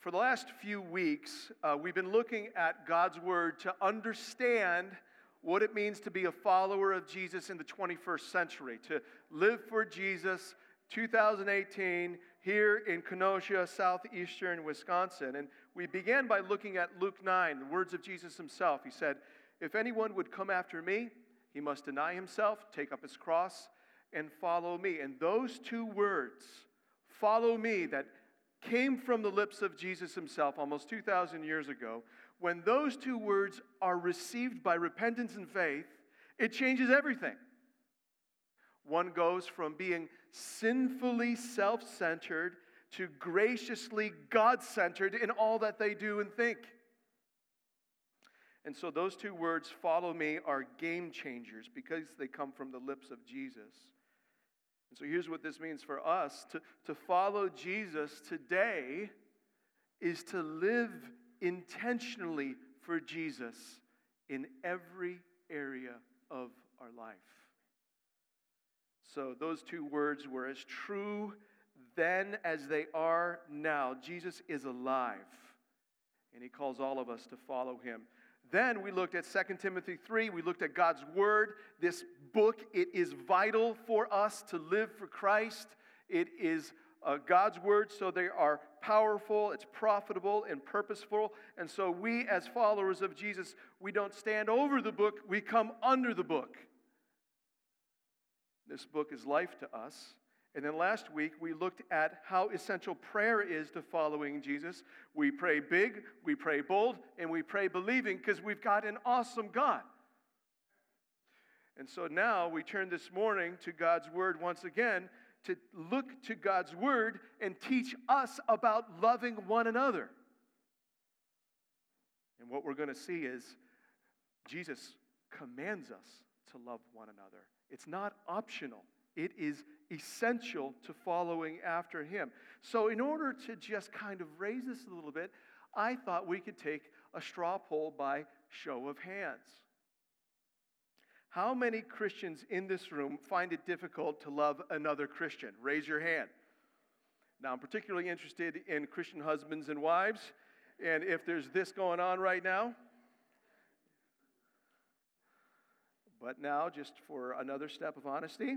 for the last few weeks, uh, we've been looking at God's Word to understand what it means to be a follower of Jesus in the 21st century, to live for Jesus 2018 here in Kenosha, southeastern Wisconsin. And we began by looking at Luke 9, the words of Jesus himself. He said, If anyone would come after me, he must deny himself, take up his cross, and follow me. And those two words, follow me, that came from the lips of Jesus himself almost 2,000 years ago, when those two words are received by repentance and faith, it changes everything. One goes from being sinfully self centered to graciously God centered in all that they do and think. And so those two words, follow me, are game changers because they come from the lips of Jesus. And so here's what this means for us to, to follow Jesus today is to live intentionally for Jesus in every area of our life. So those two words were as true then as they are now. Jesus is alive, and he calls all of us to follow him. Then we looked at 2 Timothy 3. We looked at God's Word. This book, it is vital for us to live for Christ. It is uh, God's Word, so they are powerful, it's profitable and purposeful. And so we, as followers of Jesus, we don't stand over the book, we come under the book. This book is life to us. And then last week, we looked at how essential prayer is to following Jesus. We pray big, we pray bold, and we pray believing because we've got an awesome God. And so now we turn this morning to God's Word once again to look to God's Word and teach us about loving one another. And what we're going to see is Jesus commands us to love one another. It's not optional. It is essential to following after him. So, in order to just kind of raise this a little bit, I thought we could take a straw poll by show of hands. How many Christians in this room find it difficult to love another Christian? Raise your hand. Now, I'm particularly interested in Christian husbands and wives, and if there's this going on right now. But now, just for another step of honesty,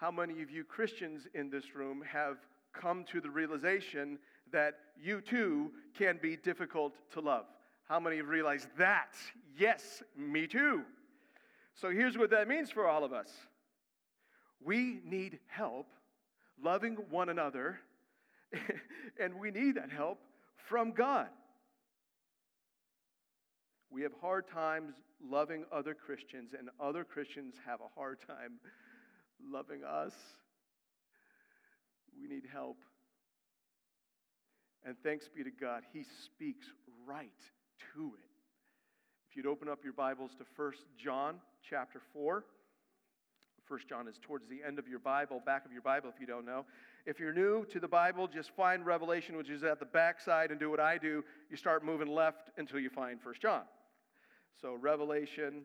how many of you Christians in this room have come to the realization that you too can be difficult to love? How many have realized that? Yes, me too. So here's what that means for all of us we need help loving one another, and we need that help from God. We have hard times loving other Christians, and other Christians have a hard time loving us. We need help. And thanks be to God, He speaks right to it. If you'd open up your Bibles to 1 John chapter 4. 1 John is towards the end of your Bible, back of your Bible if you don't know. If you're new to the Bible, just find Revelation, which is at the back side, and do what I do. You start moving left until you find 1 John. So, Revelation,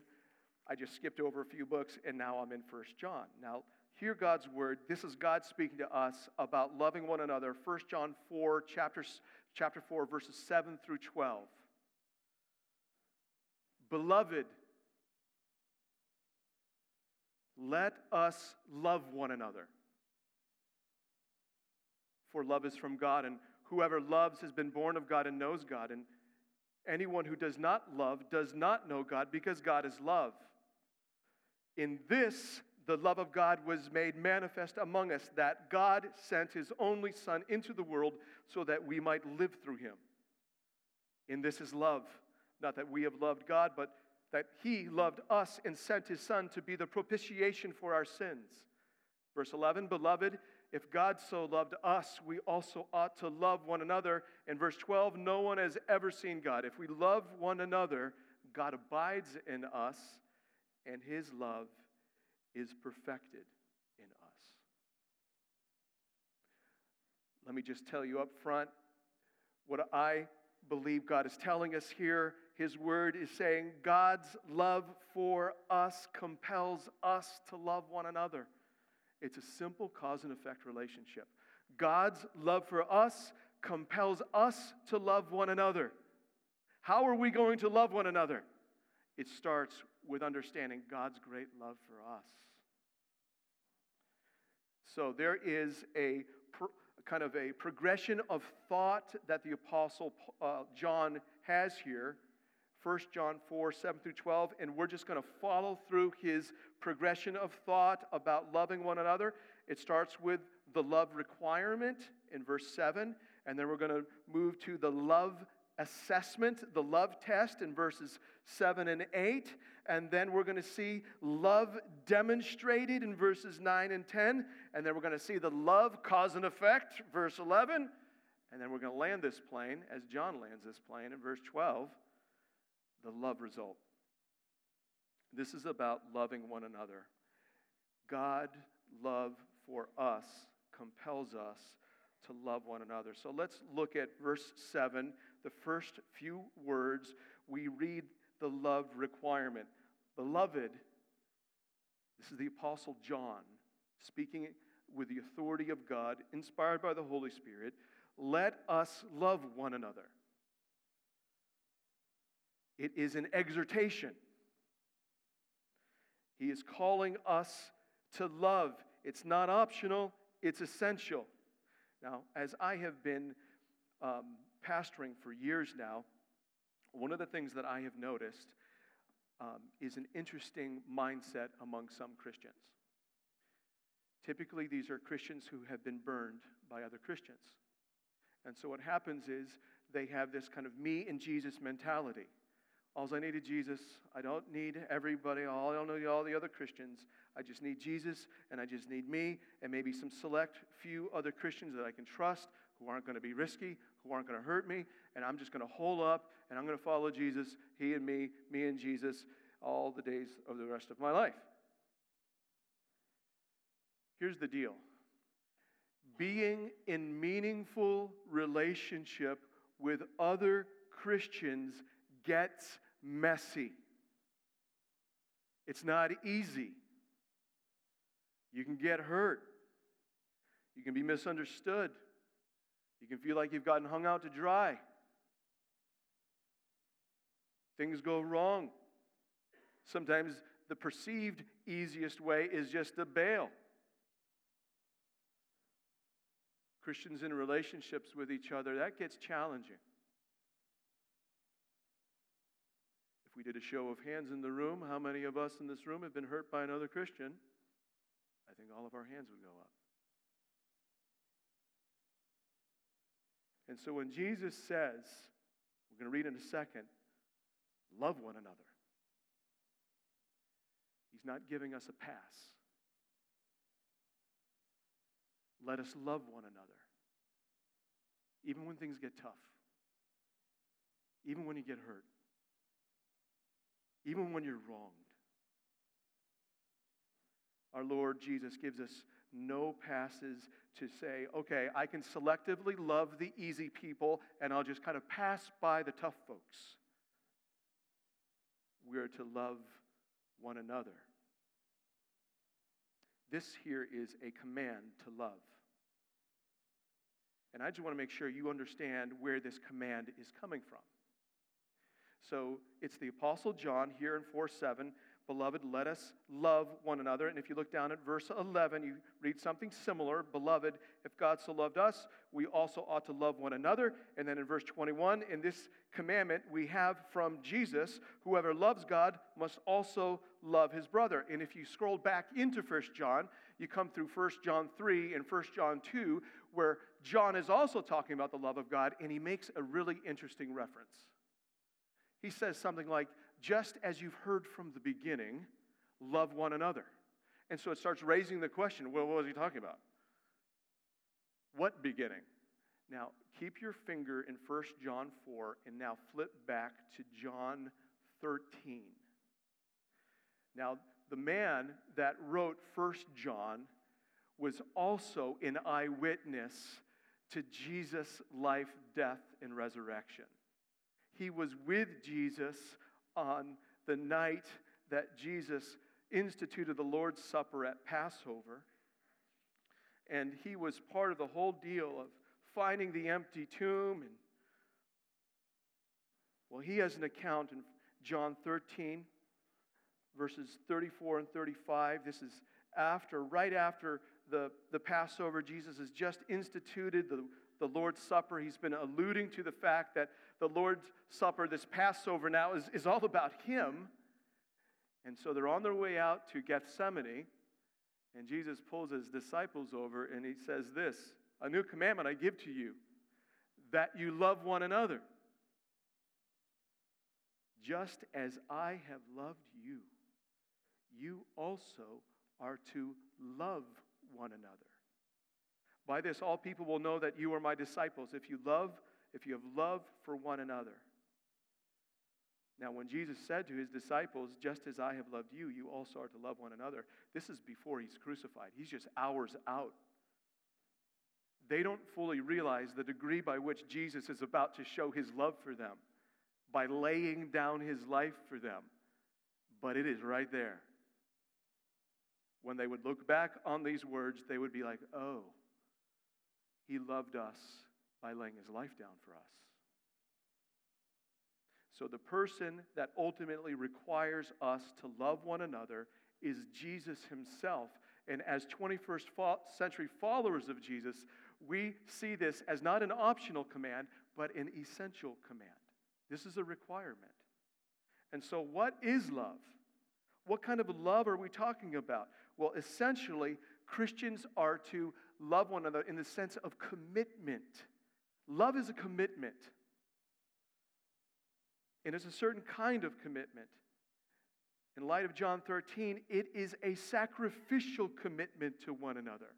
I just skipped over a few books, and now I'm in First John. Now, hear God's word. This is God speaking to us about loving one another. First John 4, chapter, chapter 4, verses 7 through 12. Beloved, let us love one another. For love is from God, and whoever loves has been born of God and knows God. And anyone who does not love does not know God because God is love. In this, the love of God was made manifest among us, that God sent his only Son into the world so that we might live through him. In this is love, not that we have loved God, but that he loved us and sent his Son to be the propitiation for our sins. Verse 11, beloved, if God so loved us, we also ought to love one another. In verse 12, no one has ever seen God. If we love one another, God abides in us and his love is perfected in us. Let me just tell you up front what I believe God is telling us here. His word is saying God's love for us compels us to love one another. It's a simple cause and effect relationship. God's love for us compels us to love one another. How are we going to love one another? It starts with understanding God's great love for us. So there is a kind of a progression of thought that the Apostle uh, John has here. 1 John 4, 7 through 12, and we're just going to follow through his progression of thought about loving one another. It starts with the love requirement in verse 7, and then we're going to move to the love assessment, the love test in verses 7 and 8. And then we're going to see love demonstrated in verses 9 and 10. And then we're going to see the love cause and effect, verse 11. And then we're going to land this plane, as John lands this plane in verse 12, the love result. This is about loving one another. God love for us compels us to love one another. So let's look at verse 7, the first few words. We read the love requirement. Beloved, this is the Apostle John speaking with the authority of God, inspired by the Holy Spirit. Let us love one another. It is an exhortation. He is calling us to love. It's not optional, it's essential. Now, as I have been um, pastoring for years now, one of the things that I have noticed um, is an interesting mindset among some Christians. Typically, these are Christians who have been burned by other Christians. And so, what happens is they have this kind of me and Jesus mentality. All I need is Jesus. I don't need everybody. All I don't need all the other Christians. I just need Jesus, and I just need me, and maybe some select few other Christians that I can trust who aren't going to be risky, who aren't going to hurt me, and I'm just going to hold up and I'm going to follow Jesus, He and me, me and Jesus, all the days of the rest of my life. Here's the deal being in meaningful relationship with other Christians gets messy. It's not easy. You can get hurt. You can be misunderstood. You can feel like you've gotten hung out to dry. Things go wrong. Sometimes the perceived easiest way is just to bail. Christians in relationships with each other, that gets challenging. If we did a show of hands in the room, how many of us in this room have been hurt by another Christian? I think all of our hands would go up. And so when Jesus says, we're going to read in a second, love one another, he's not giving us a pass. Let us love one another, even when things get tough, even when you get hurt, even when you're wronged. Our Lord Jesus gives us no passes to say, okay, I can selectively love the easy people and I'll just kind of pass by the tough folks. We're to love one another. This here is a command to love. And I just want to make sure you understand where this command is coming from. So it's the Apostle John here in 4 7 Beloved, let us love one another. And if you look down at verse 11, you read something similar. Beloved, if God so loved us, we also ought to love one another. And then in verse 21, in this commandment we have from Jesus, whoever loves God must also love his brother. And if you scroll back into 1 John, you come through 1 John 3 and 1 John 2, where John is also talking about the love of God, and he makes a really interesting reference. He says something like, just as you've heard from the beginning, love one another. And so it starts raising the question well, what was he talking about? What beginning? Now, keep your finger in 1 John 4 and now flip back to John 13. Now, the man that wrote 1 John was also an eyewitness to Jesus' life, death, and resurrection. He was with Jesus on the night that Jesus instituted the Lord's Supper at Passover. And he was part of the whole deal of finding the empty tomb. And, well, he has an account in John 13, verses 34 and 35. This is after, right after the, the Passover. Jesus has just instituted the, the Lord's Supper. He's been alluding to the fact that the Lord's Supper, this Passover now, is, is all about Him. And so they're on their way out to Gethsemane. And Jesus pulls his disciples over and he says, This, a new commandment I give to you, that you love one another. Just as I have loved you, you also are to love one another. By this, all people will know that you are my disciples if you love, if you have love for one another. Now, when Jesus said to his disciples, Just as I have loved you, you also are to love one another, this is before he's crucified. He's just hours out. They don't fully realize the degree by which Jesus is about to show his love for them by laying down his life for them. But it is right there. When they would look back on these words, they would be like, Oh, he loved us by laying his life down for us. So, the person that ultimately requires us to love one another is Jesus himself. And as 21st century followers of Jesus, we see this as not an optional command, but an essential command. This is a requirement. And so, what is love? What kind of love are we talking about? Well, essentially, Christians are to love one another in the sense of commitment. Love is a commitment. And it's a certain kind of commitment. In light of John 13, it is a sacrificial commitment to one another.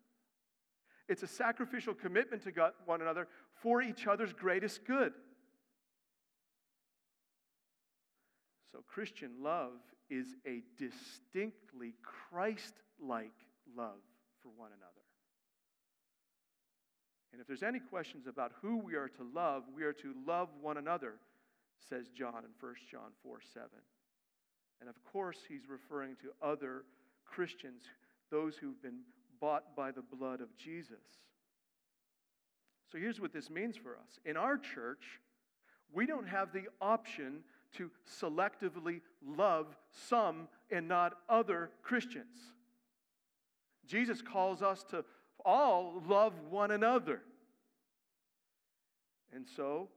It's a sacrificial commitment to one another for each other's greatest good. So, Christian love is a distinctly Christ like love for one another. And if there's any questions about who we are to love, we are to love one another says John in 1 John 4 7. And of course, he's referring to other Christians, those who've been bought by the blood of Jesus. So here's what this means for us. In our church, we don't have the option to selectively love some and not other Christians. Jesus calls us to all love one another. And so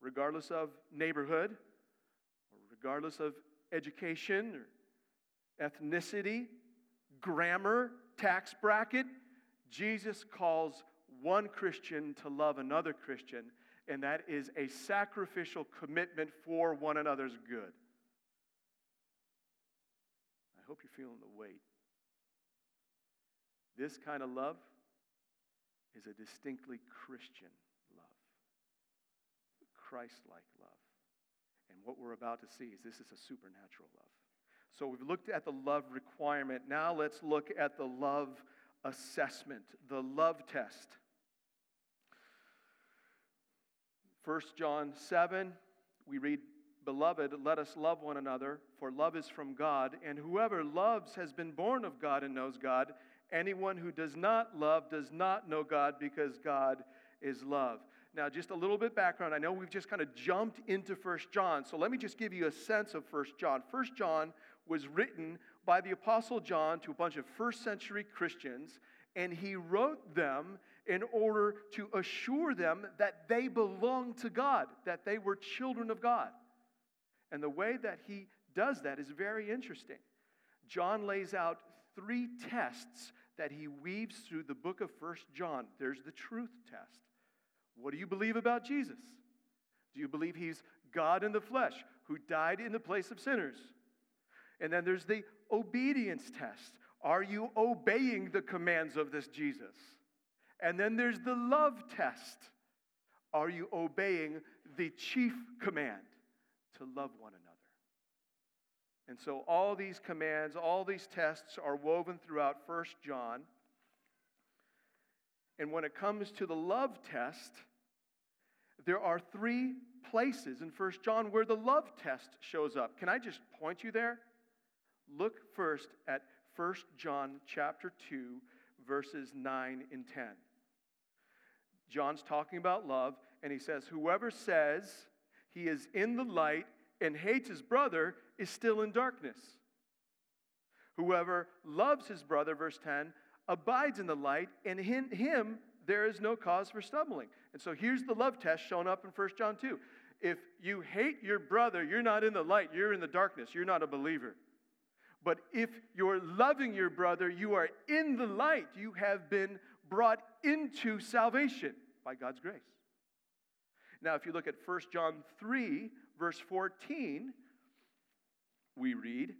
regardless of neighborhood, or regardless of education or ethnicity, grammar, tax bracket, Jesus calls one Christian to love another Christian, and that is a sacrificial commitment for one another's good. I hope you're feeling the weight. This kind of love is a distinctly Christian love, Christ like love. And what we're about to see is this is a supernatural love. So we've looked at the love requirement. Now let's look at the love assessment, the love test. 1 John 7, we read, Beloved, let us love one another, for love is from God, and whoever loves has been born of God and knows God. Anyone who does not love does not know God because God is love. Now, just a little bit background. I know we've just kind of jumped into First John, so let me just give you a sense of First John. First John was written by the Apostle John to a bunch of first century Christians, and he wrote them in order to assure them that they belonged to God, that they were children of God. And the way that he does that is very interesting. John lays out three tests that he weaves through the book of First John. There's the truth test. What do you believe about Jesus? Do you believe he's God in the flesh who died in the place of sinners? And then there's the obedience test. Are you obeying the commands of this Jesus? And then there's the love test. Are you obeying the chief command to love one another? And so all these commands, all these tests are woven throughout First John. And when it comes to the love test, there are three places in First John where the love test shows up. Can I just point you there? Look first at First John chapter 2 verses 9 and 10. John's talking about love, and he says, Whoever says he is in the light and hates his brother is still in darkness. Whoever loves his brother, verse 10, abides in the light, and in him there is no cause for stumbling. And so here's the love test shown up in 1 John 2. If you hate your brother, you're not in the light, you're in the darkness, you're not a believer. But if you're loving your brother, you are in the light. You have been brought into salvation by God's grace. Now, if you look at 1 John 3, verse 14, we read,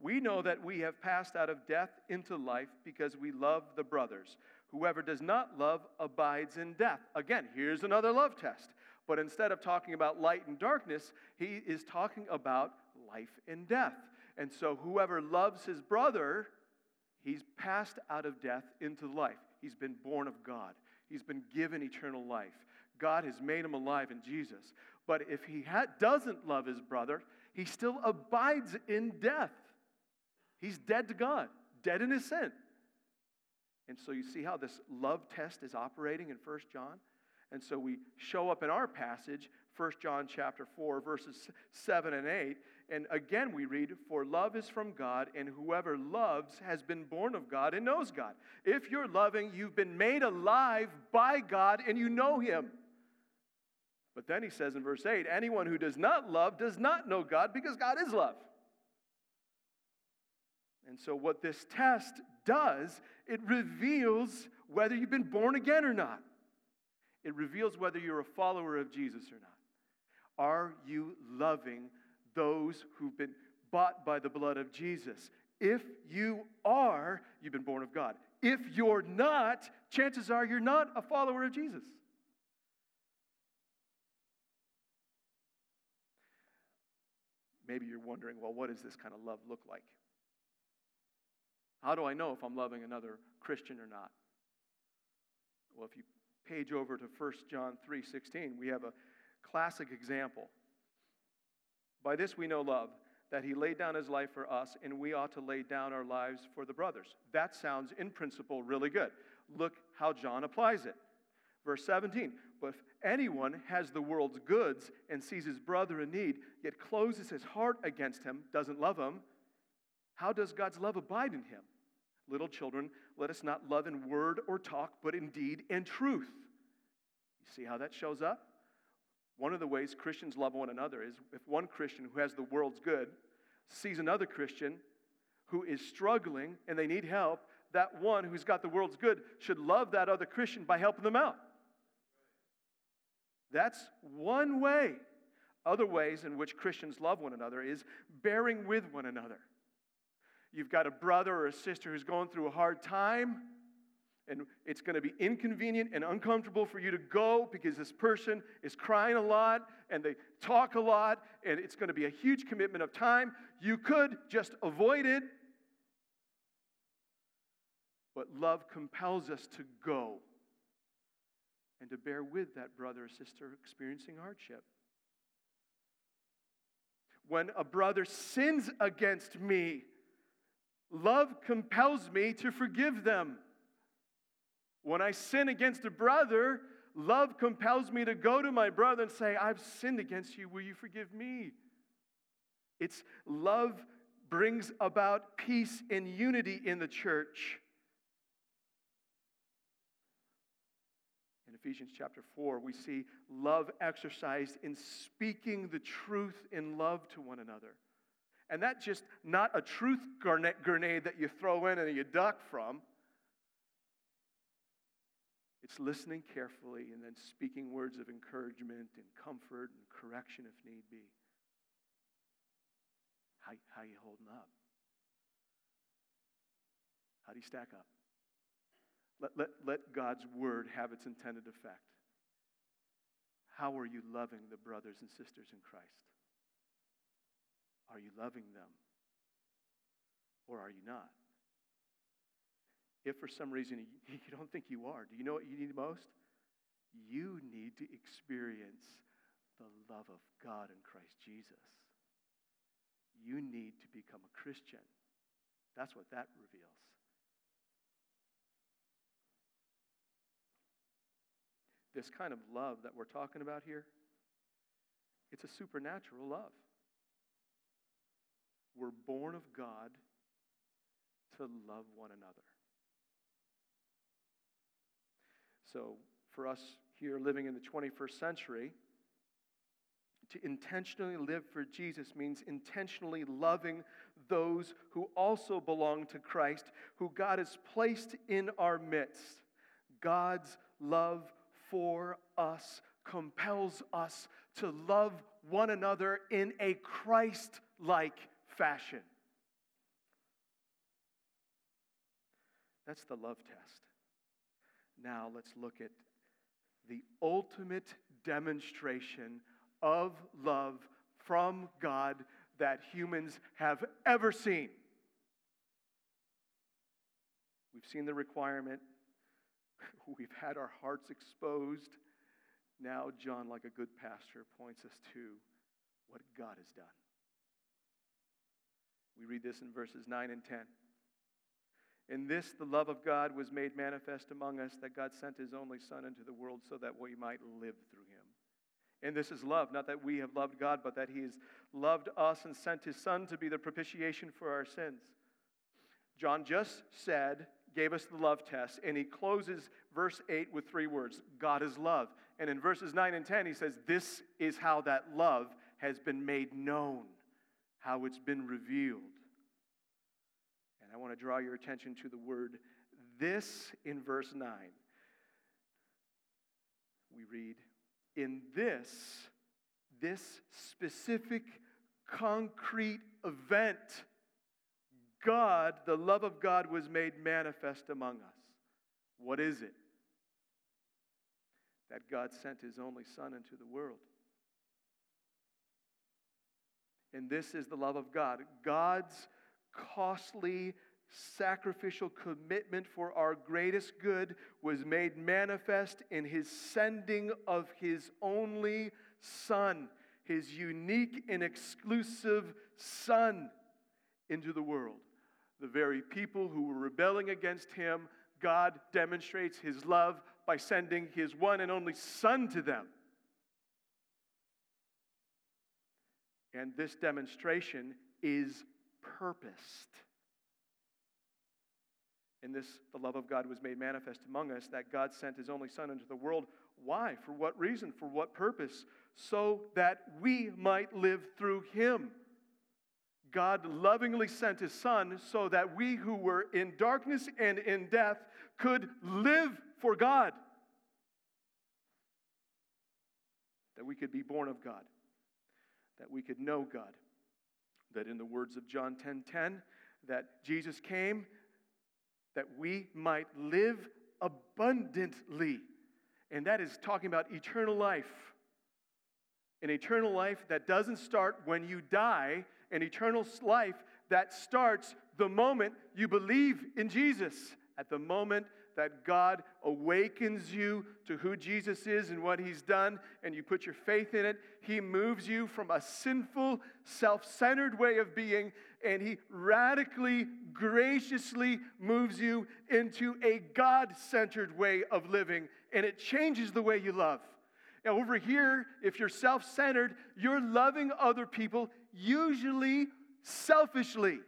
We know that we have passed out of death into life because we love the brothers. Whoever does not love abides in death. Again, here's another love test. But instead of talking about light and darkness, he is talking about life and death. And so whoever loves his brother, he's passed out of death into life. He's been born of God, he's been given eternal life. God has made him alive in Jesus. But if he ha- doesn't love his brother, he still abides in death. He's dead to God, dead in his sin. And so you see how this love test is operating in 1 John? And so we show up in our passage, 1 John chapter 4, verses 7 and 8. And again we read, For love is from God, and whoever loves has been born of God and knows God. If you're loving, you've been made alive by God and you know Him. But then he says in verse 8, Anyone who does not love does not know God because God is love. And so, what this test does, it reveals whether you've been born again or not. It reveals whether you're a follower of Jesus or not. Are you loving those who've been bought by the blood of Jesus? If you are, you've been born of God. If you're not, chances are you're not a follower of Jesus. Maybe you're wondering, well, what does this kind of love look like? How do I know if I'm loving another Christian or not? Well, if you page over to 1 John 3:16, we have a classic example. By this we know love, that he laid down his life for us, and we ought to lay down our lives for the brothers. That sounds in principle really good. Look how John applies it. Verse 17, but if anyone has the world's goods and sees his brother in need, yet closes his heart against him, doesn't love him, how does God's love abide in him? Little children, let us not love in word or talk, but in deed and truth. You see how that shows up? One of the ways Christians love one another is if one Christian who has the world's good sees another Christian who is struggling and they need help, that one who's got the world's good should love that other Christian by helping them out. That's one way. Other ways in which Christians love one another is bearing with one another. You've got a brother or a sister who's going through a hard time, and it's going to be inconvenient and uncomfortable for you to go because this person is crying a lot and they talk a lot, and it's going to be a huge commitment of time. You could just avoid it, but love compels us to go and to bear with that brother or sister experiencing hardship. When a brother sins against me, love compels me to forgive them. When I sin against a brother, love compels me to go to my brother and say, I've sinned against you. Will you forgive me? It's love brings about peace and unity in the church. Ephesians chapter 4, we see love exercised in speaking the truth in love to one another. And that's just not a truth grenade that you throw in and you duck from. It's listening carefully and then speaking words of encouragement and comfort and correction if need be. How, how you holding up? How do you stack up? Let, let, let God's word have its intended effect. How are you loving the brothers and sisters in Christ? Are you loving them? Or are you not? If for some reason you don't think you are, do you know what you need most? You need to experience the love of God in Christ Jesus. You need to become a Christian. That's what that reveals. This kind of love that we're talking about here, it's a supernatural love. We're born of God to love one another. So, for us here living in the 21st century, to intentionally live for Jesus means intentionally loving those who also belong to Christ, who God has placed in our midst. God's love for us compels us to love one another in a Christ like fashion. That's the love test. Now let's look at the ultimate demonstration of love from God that humans have ever seen. We've seen the requirement, we've had our hearts exposed. Now, John, like a good pastor, points us to what God has done. We read this in verses 9 and 10. In this, the love of God was made manifest among us, that God sent his only Son into the world so that we might live through him. And this is love, not that we have loved God, but that he has loved us and sent his Son to be the propitiation for our sins. John just said, gave us the love test, and he closes verse 8 with three words God is love. And in verses 9 and 10, he says, This is how that love has been made known, how it's been revealed. And I want to draw your attention to the word this in verse 9. We read, In this, this specific concrete event, God, the love of God, was made manifest among us. What is it? That God sent his only Son into the world. And this is the love of God. God's costly sacrificial commitment for our greatest good was made manifest in his sending of his only Son, his unique and exclusive Son, into the world. The very people who were rebelling against him, God demonstrates his love by sending his one and only Son to them. And this demonstration is purposed. In this, the love of God was made manifest among us, that God sent his only Son into the world. Why? For what reason? For what purpose? So that we might live through him. God lovingly sent his Son so that we who were in darkness and in death could live for God. That we could be born of God. That we could know God that in the words of John 10:10 10, 10, that Jesus came that we might live abundantly. And that is talking about eternal life. An eternal life that doesn't start when you die, an eternal life that starts the moment you believe in Jesus, at the moment that God awakens you to who Jesus is and what he's done, and you put your faith in it, he moves you from a sinful, self centered way of being, and he radically, graciously moves you into a God centered way of living, and it changes the way you love. Over here, if you're self centered, you're loving other people, usually selfishly.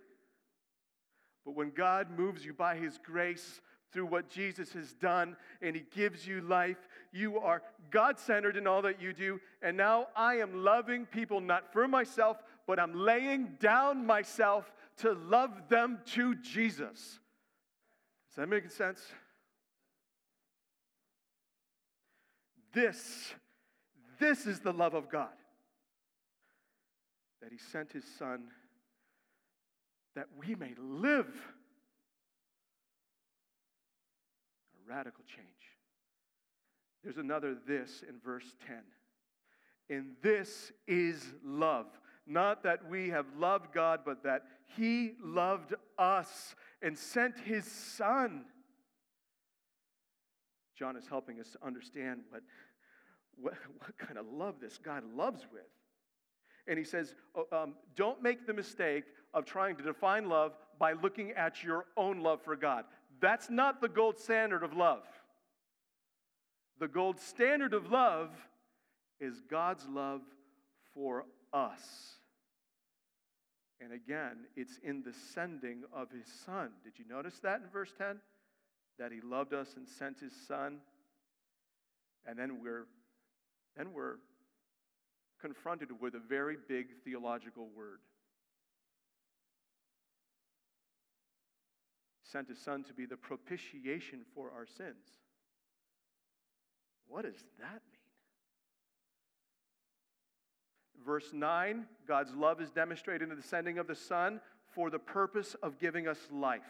But when God moves you by His grace through what Jesus has done and He gives you life. You are God centered in all that you do. And now I am loving people not for myself, but I'm laying down myself to love them to Jesus. Does that make sense? This, this is the love of God. That He sent His Son that we may live A radical change. There's another this in verse 10. And this is love. Not that we have loved God, but that He loved us and sent His Son. John is helping us to understand what, what, what kind of love this God loves with. And he says, oh, um, don't make the mistake of trying to define love by looking at your own love for God. That's not the gold standard of love. The gold standard of love is God's love for us. And again, it's in the sending of his son. Did you notice that in verse 10? That he loved us and sent his son. And then we're then we're confronted with a very big theological word. Sent his son to be the propitiation for our sins. What does that mean? Verse 9 God's love is demonstrated in the sending of the Son for the purpose of giving us life.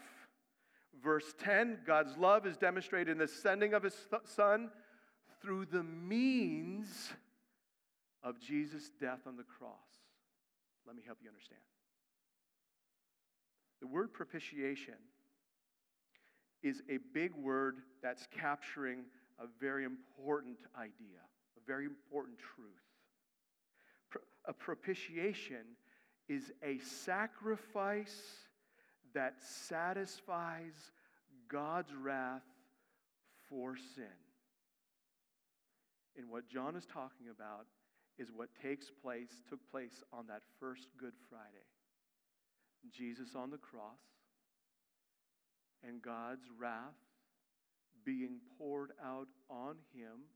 Verse 10 God's love is demonstrated in the sending of His Son through the means of Jesus' death on the cross. Let me help you understand. The word propitiation is a big word that's capturing a very important idea, a very important truth. A propitiation is a sacrifice that satisfies God's wrath for sin. And what John is talking about is what takes place, took place on that first Good Friday. Jesus on the cross and God's wrath being poured out on him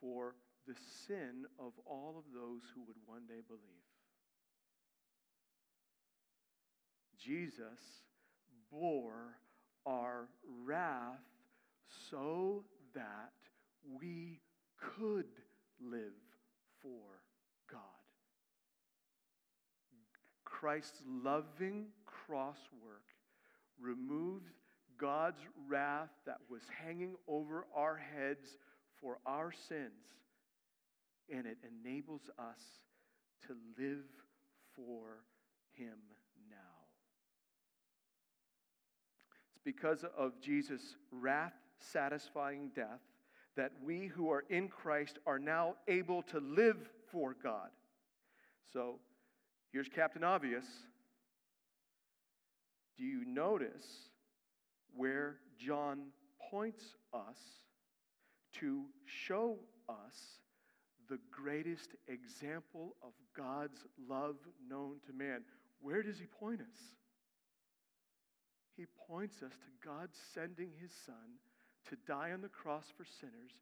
for the sin of all of those who would one day believe. Jesus bore our wrath so that we could live for God. Christ's loving cross work removed God's wrath that was hanging over our heads for our sins, and it enables us to live for Him now. It's because of Jesus' wrath satisfying death that we who are in Christ are now able to live for God. So here's Captain Obvious. Do you notice where John points us to show us the greatest example of God's love known to man. Where does he point us? He points us to God sending his son to die on the cross for sinners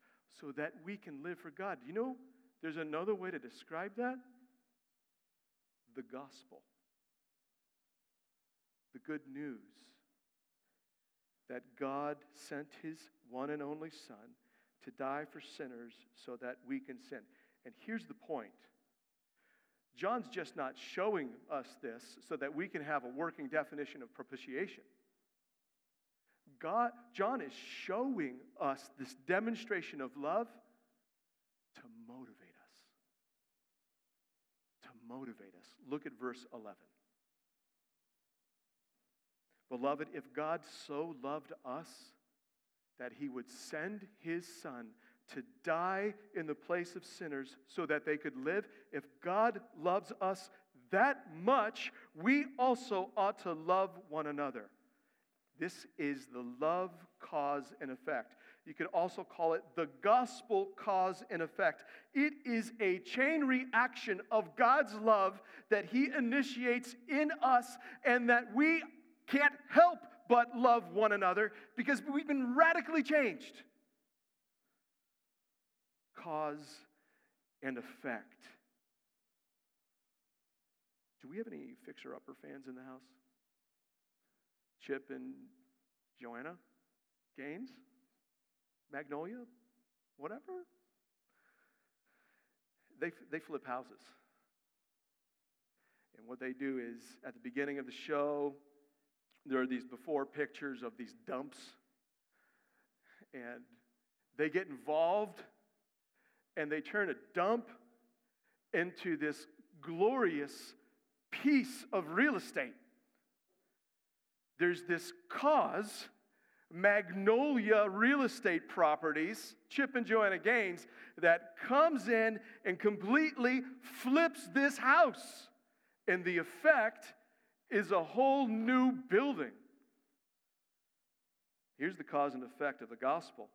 so that we can live for God. You know, there's another way to describe that the gospel, the good news that God sent his one and only Son to die for sinners so that we can sin. And here's the point John's just not showing us this so that we can have a working definition of propitiation. God, John is showing us this demonstration of love to motivate us. To motivate us. Look at verse 11. Beloved, if God so loved us that he would send his son to die in the place of sinners so that they could live, if God loves us that much, we also ought to love one another. This is the love cause and effect. You could also call it the gospel cause and effect. It is a chain reaction of God's love that He initiates in us and that we can't help but love one another because we've been radically changed. Cause and effect. Do we have any fixer upper fans in the house? Chip and Joanna? Gaines? Magnolia? Whatever? They, they flip houses. And what they do is at the beginning of the show, there are these before pictures of these dumps, and they get involved and they turn a dump into this glorious piece of real estate. There's this cause, Magnolia Real Estate Properties, Chip and Joanna Gaines, that comes in and completely flips this house. And the effect is a whole new building. Here's the cause and effect of the gospel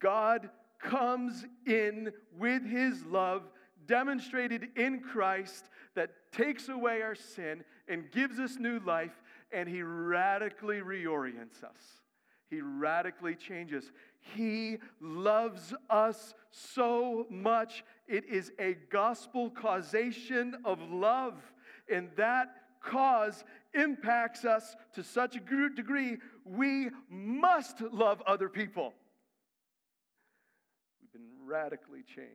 God comes in with his love demonstrated in Christ that takes away our sin and gives us new life, and he radically reorients us. He radically changes. He loves us so much. It is a gospel causation of love, and that cause impacts us to such a degree we must love other people. We've been radically changed.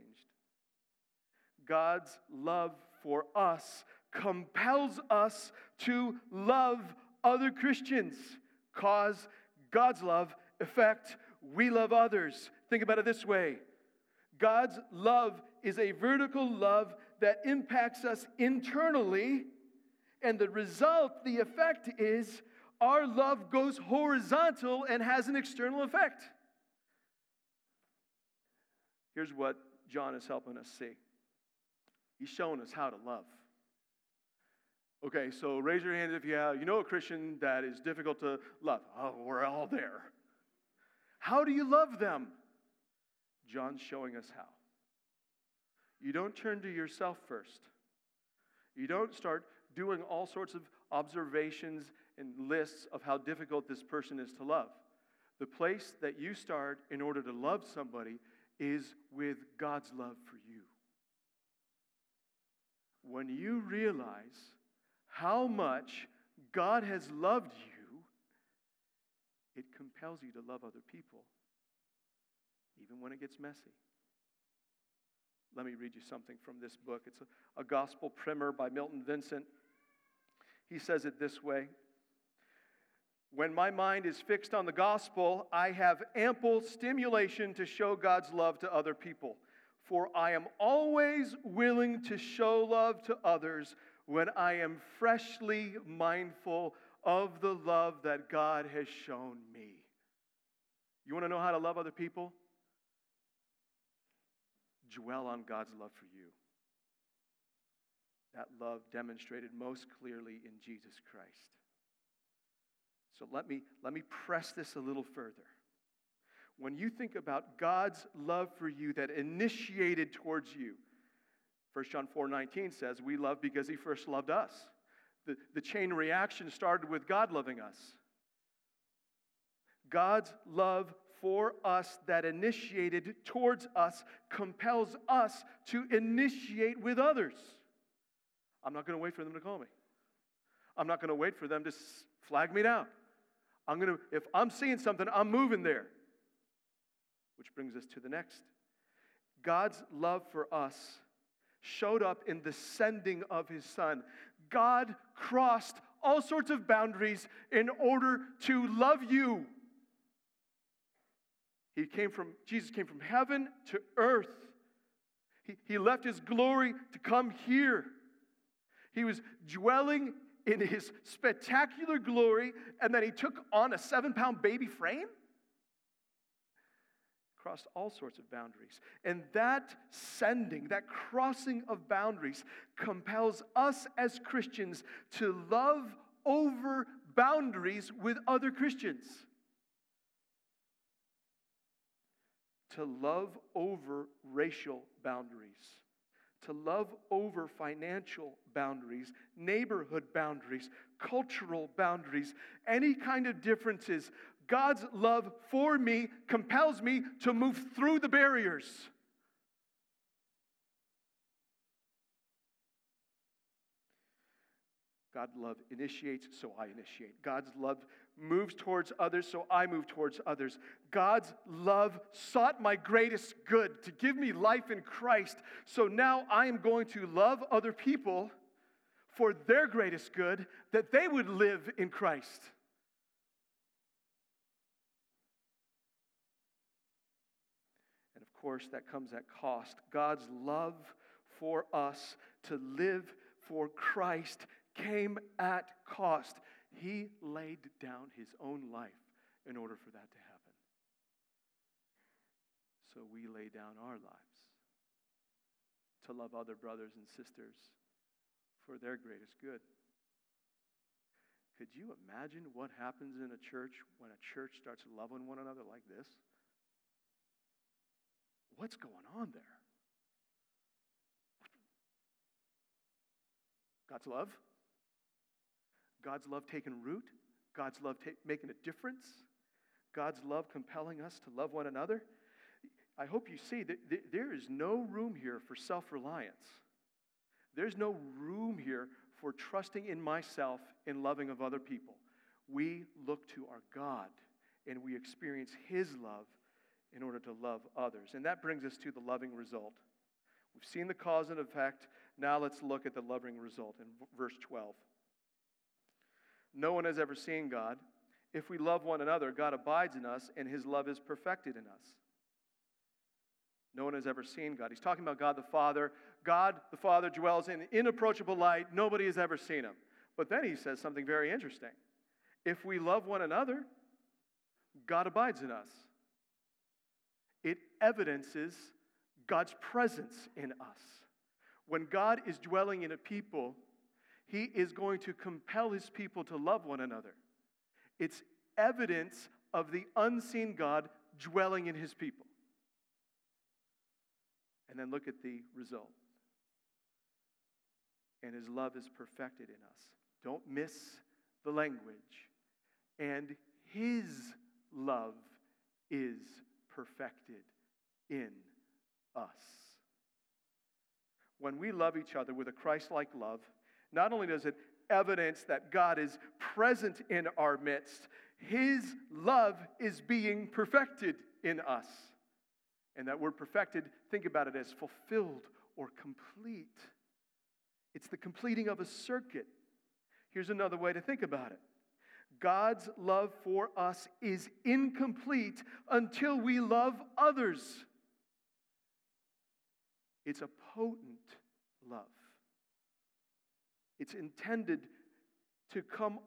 God's love for us compels us to love other Christians. Cause God's love, effect, we love others. Think about it this way God's love is a vertical love that impacts us internally, and the result, the effect is our love goes horizontal and has an external effect. Here's what John is helping us see He's showing us how to love. Okay, so raise your hand if you have, you know a Christian that is difficult to love. Oh, we're all there. How do you love them? John's showing us how. You don't turn to yourself first. You don't start doing all sorts of observations and lists of how difficult this person is to love. The place that you start in order to love somebody is with God's love for you. When you realize how much God has loved you, it compels you to love other people, even when it gets messy. Let me read you something from this book. It's a, a gospel primer by Milton Vincent. He says it this way When my mind is fixed on the gospel, I have ample stimulation to show God's love to other people. For I am always willing to show love to others when I am freshly mindful of the love that God has shown me. You want to know how to love other people? Dwell on God's love for you. That love demonstrated most clearly in Jesus Christ. So let me, let me press this a little further when you think about God's love for you that initiated towards you, 1 John 4 19 says, We love because he first loved us. The, the chain reaction started with God loving us. God's love for us that initiated towards us compels us to initiate with others. I'm not going to wait for them to call me. I'm not going to wait for them to flag me down. I'm going to, if I'm seeing something, I'm moving there. Which brings us to the next. God's love for us showed up in the sending of his son. God crossed all sorts of boundaries in order to love you. He came from, Jesus came from heaven to earth. He, he left his glory to come here. He was dwelling in his spectacular glory, and then he took on a seven pound baby frame crossed all sorts of boundaries. And that sending, that crossing of boundaries, compels us as Christians to love over boundaries with other Christians. To love over racial boundaries, to love over financial boundaries, neighborhood boundaries, cultural boundaries, any kind of differences God's love for me compels me to move through the barriers. God's love initiates, so I initiate. God's love moves towards others, so I move towards others. God's love sought my greatest good to give me life in Christ, so now I am going to love other people for their greatest good, that they would live in Christ. Course, that comes at cost. God's love for us to live for Christ came at cost. He laid down his own life in order for that to happen. So we lay down our lives to love other brothers and sisters for their greatest good. Could you imagine what happens in a church when a church starts loving one another like this? What's going on there? God's love? God's love taking root? God's love ta- making a difference? God's love compelling us to love one another? I hope you see that there is no room here for self reliance. There's no room here for trusting in myself and loving of other people. We look to our God and we experience His love in order to love others. And that brings us to the loving result. We've seen the cause and effect. Now let's look at the loving result in verse 12. No one has ever seen God. If we love one another, God abides in us, and his love is perfected in us. No one has ever seen God. He's talking about God the Father. God the Father dwells in inapproachable light. Nobody has ever seen him. But then he says something very interesting. If we love one another, God abides in us. It evidences God's presence in us. When God is dwelling in a people, he is going to compel his people to love one another. It's evidence of the unseen God dwelling in his people. And then look at the result. And his love is perfected in us. Don't miss the language. And his love is perfected in us. When we love each other with a Christ like love, not only does it evidence that God is present in our midst, His love is being perfected in us. And that word perfected, think about it as fulfilled or complete. It's the completing of a circuit. Here's another way to think about it God's love for us is incomplete until we love others. It's a potent love. It's intended to come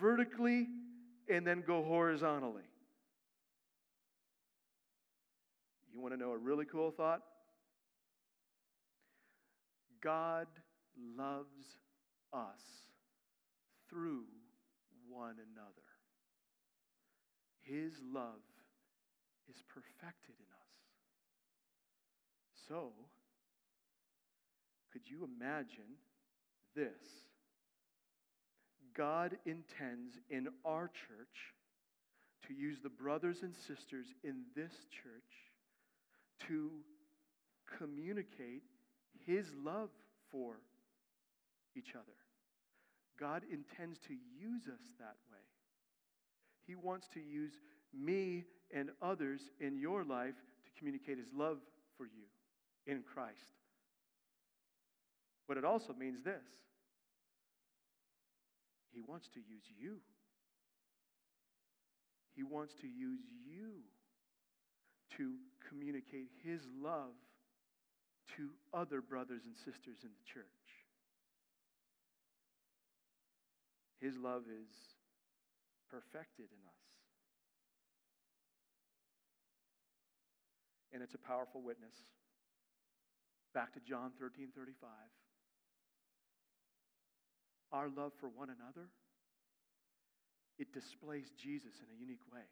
vertically and then go horizontally. You want to know a really cool thought? God loves us through one another. His love is perfected in us. So, could you imagine this? God intends in our church to use the brothers and sisters in this church to communicate his love for each other. God intends to use us that way. He wants to use me and others in your life to communicate his love for you in Christ. But it also means this He wants to use you. He wants to use you to communicate His love to other brothers and sisters in the church. His love is perfected in us. And it's a powerful witness. Back to John 13 35. Our love for one another, it displays Jesus in a unique way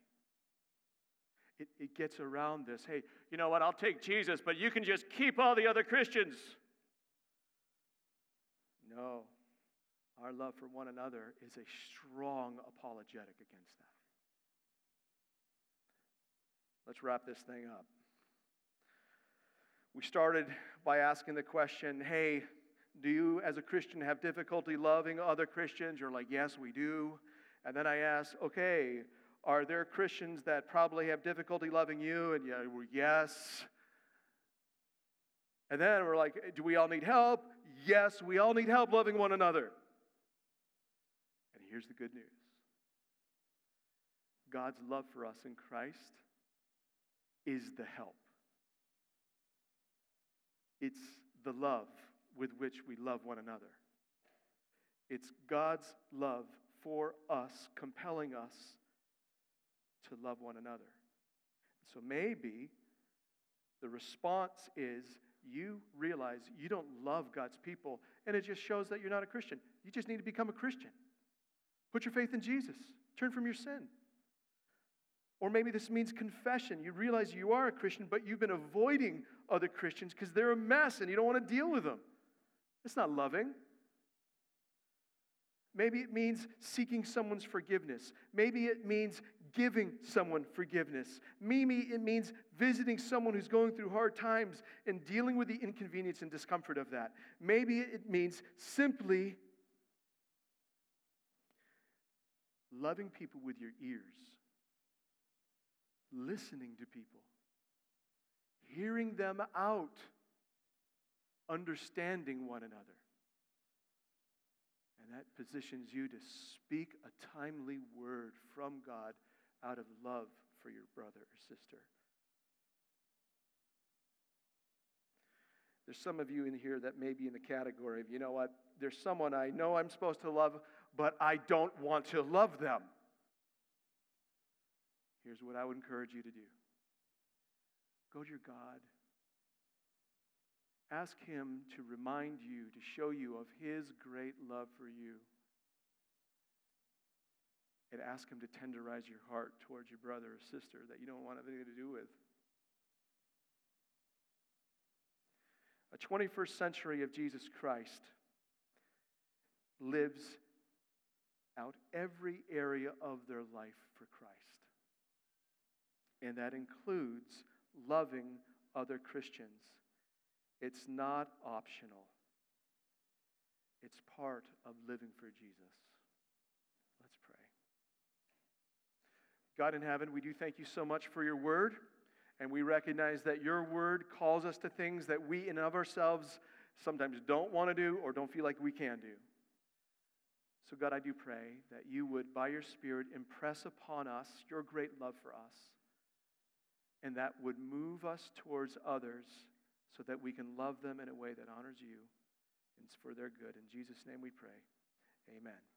it, it gets around this. Hey, you know what? I'll take Jesus, but you can just keep all the other Christians. No. Our love for one another is a strong apologetic against that. Let's wrap this thing up. We started by asking the question hey, do you as a Christian have difficulty loving other Christians? You're like, yes, we do. And then I asked, okay, are there Christians that probably have difficulty loving you? And yeah, we're yes. And then we're like, do we all need help? Yes, we all need help loving one another. Here's the good news God's love for us in Christ is the help. It's the love with which we love one another. It's God's love for us, compelling us to love one another. So maybe the response is you realize you don't love God's people, and it just shows that you're not a Christian. You just need to become a Christian. Put your faith in Jesus, turn from your sin. Or maybe this means confession. You realize you are a Christian, but you've been avoiding other Christians because they're a mess and you don't want to deal with them. That's not loving. Maybe it means seeking someone's forgiveness. Maybe it means giving someone forgiveness. Maybe it means visiting someone who's going through hard times and dealing with the inconvenience and discomfort of that. Maybe it means simply loving people with your ears, listening to people, hearing them out, understanding one another. And that positions you to speak a timely word from God out of love for your brother or sister. There's some of you in here that may be in the category of, you know what, there's someone I know I'm supposed to love, but I don't want to love them. Here's what I would encourage you to do go to your God. Ask Him to remind you, to show you of His great love for you. And ask Him to tenderize your heart towards your brother or sister that you don't want anything to do with. A 21st century of Jesus Christ lives out every area of their life for Christ. And that includes loving other Christians. It's not optional, it's part of living for Jesus. Let's pray. God in heaven, we do thank you so much for your word. And we recognize that your word calls us to things that we in of ourselves sometimes don't want to do or don't feel like we can do. So, God, I do pray that you would, by your Spirit, impress upon us your great love for us, and that would move us towards others so that we can love them in a way that honors you and for their good. In Jesus' name we pray. Amen.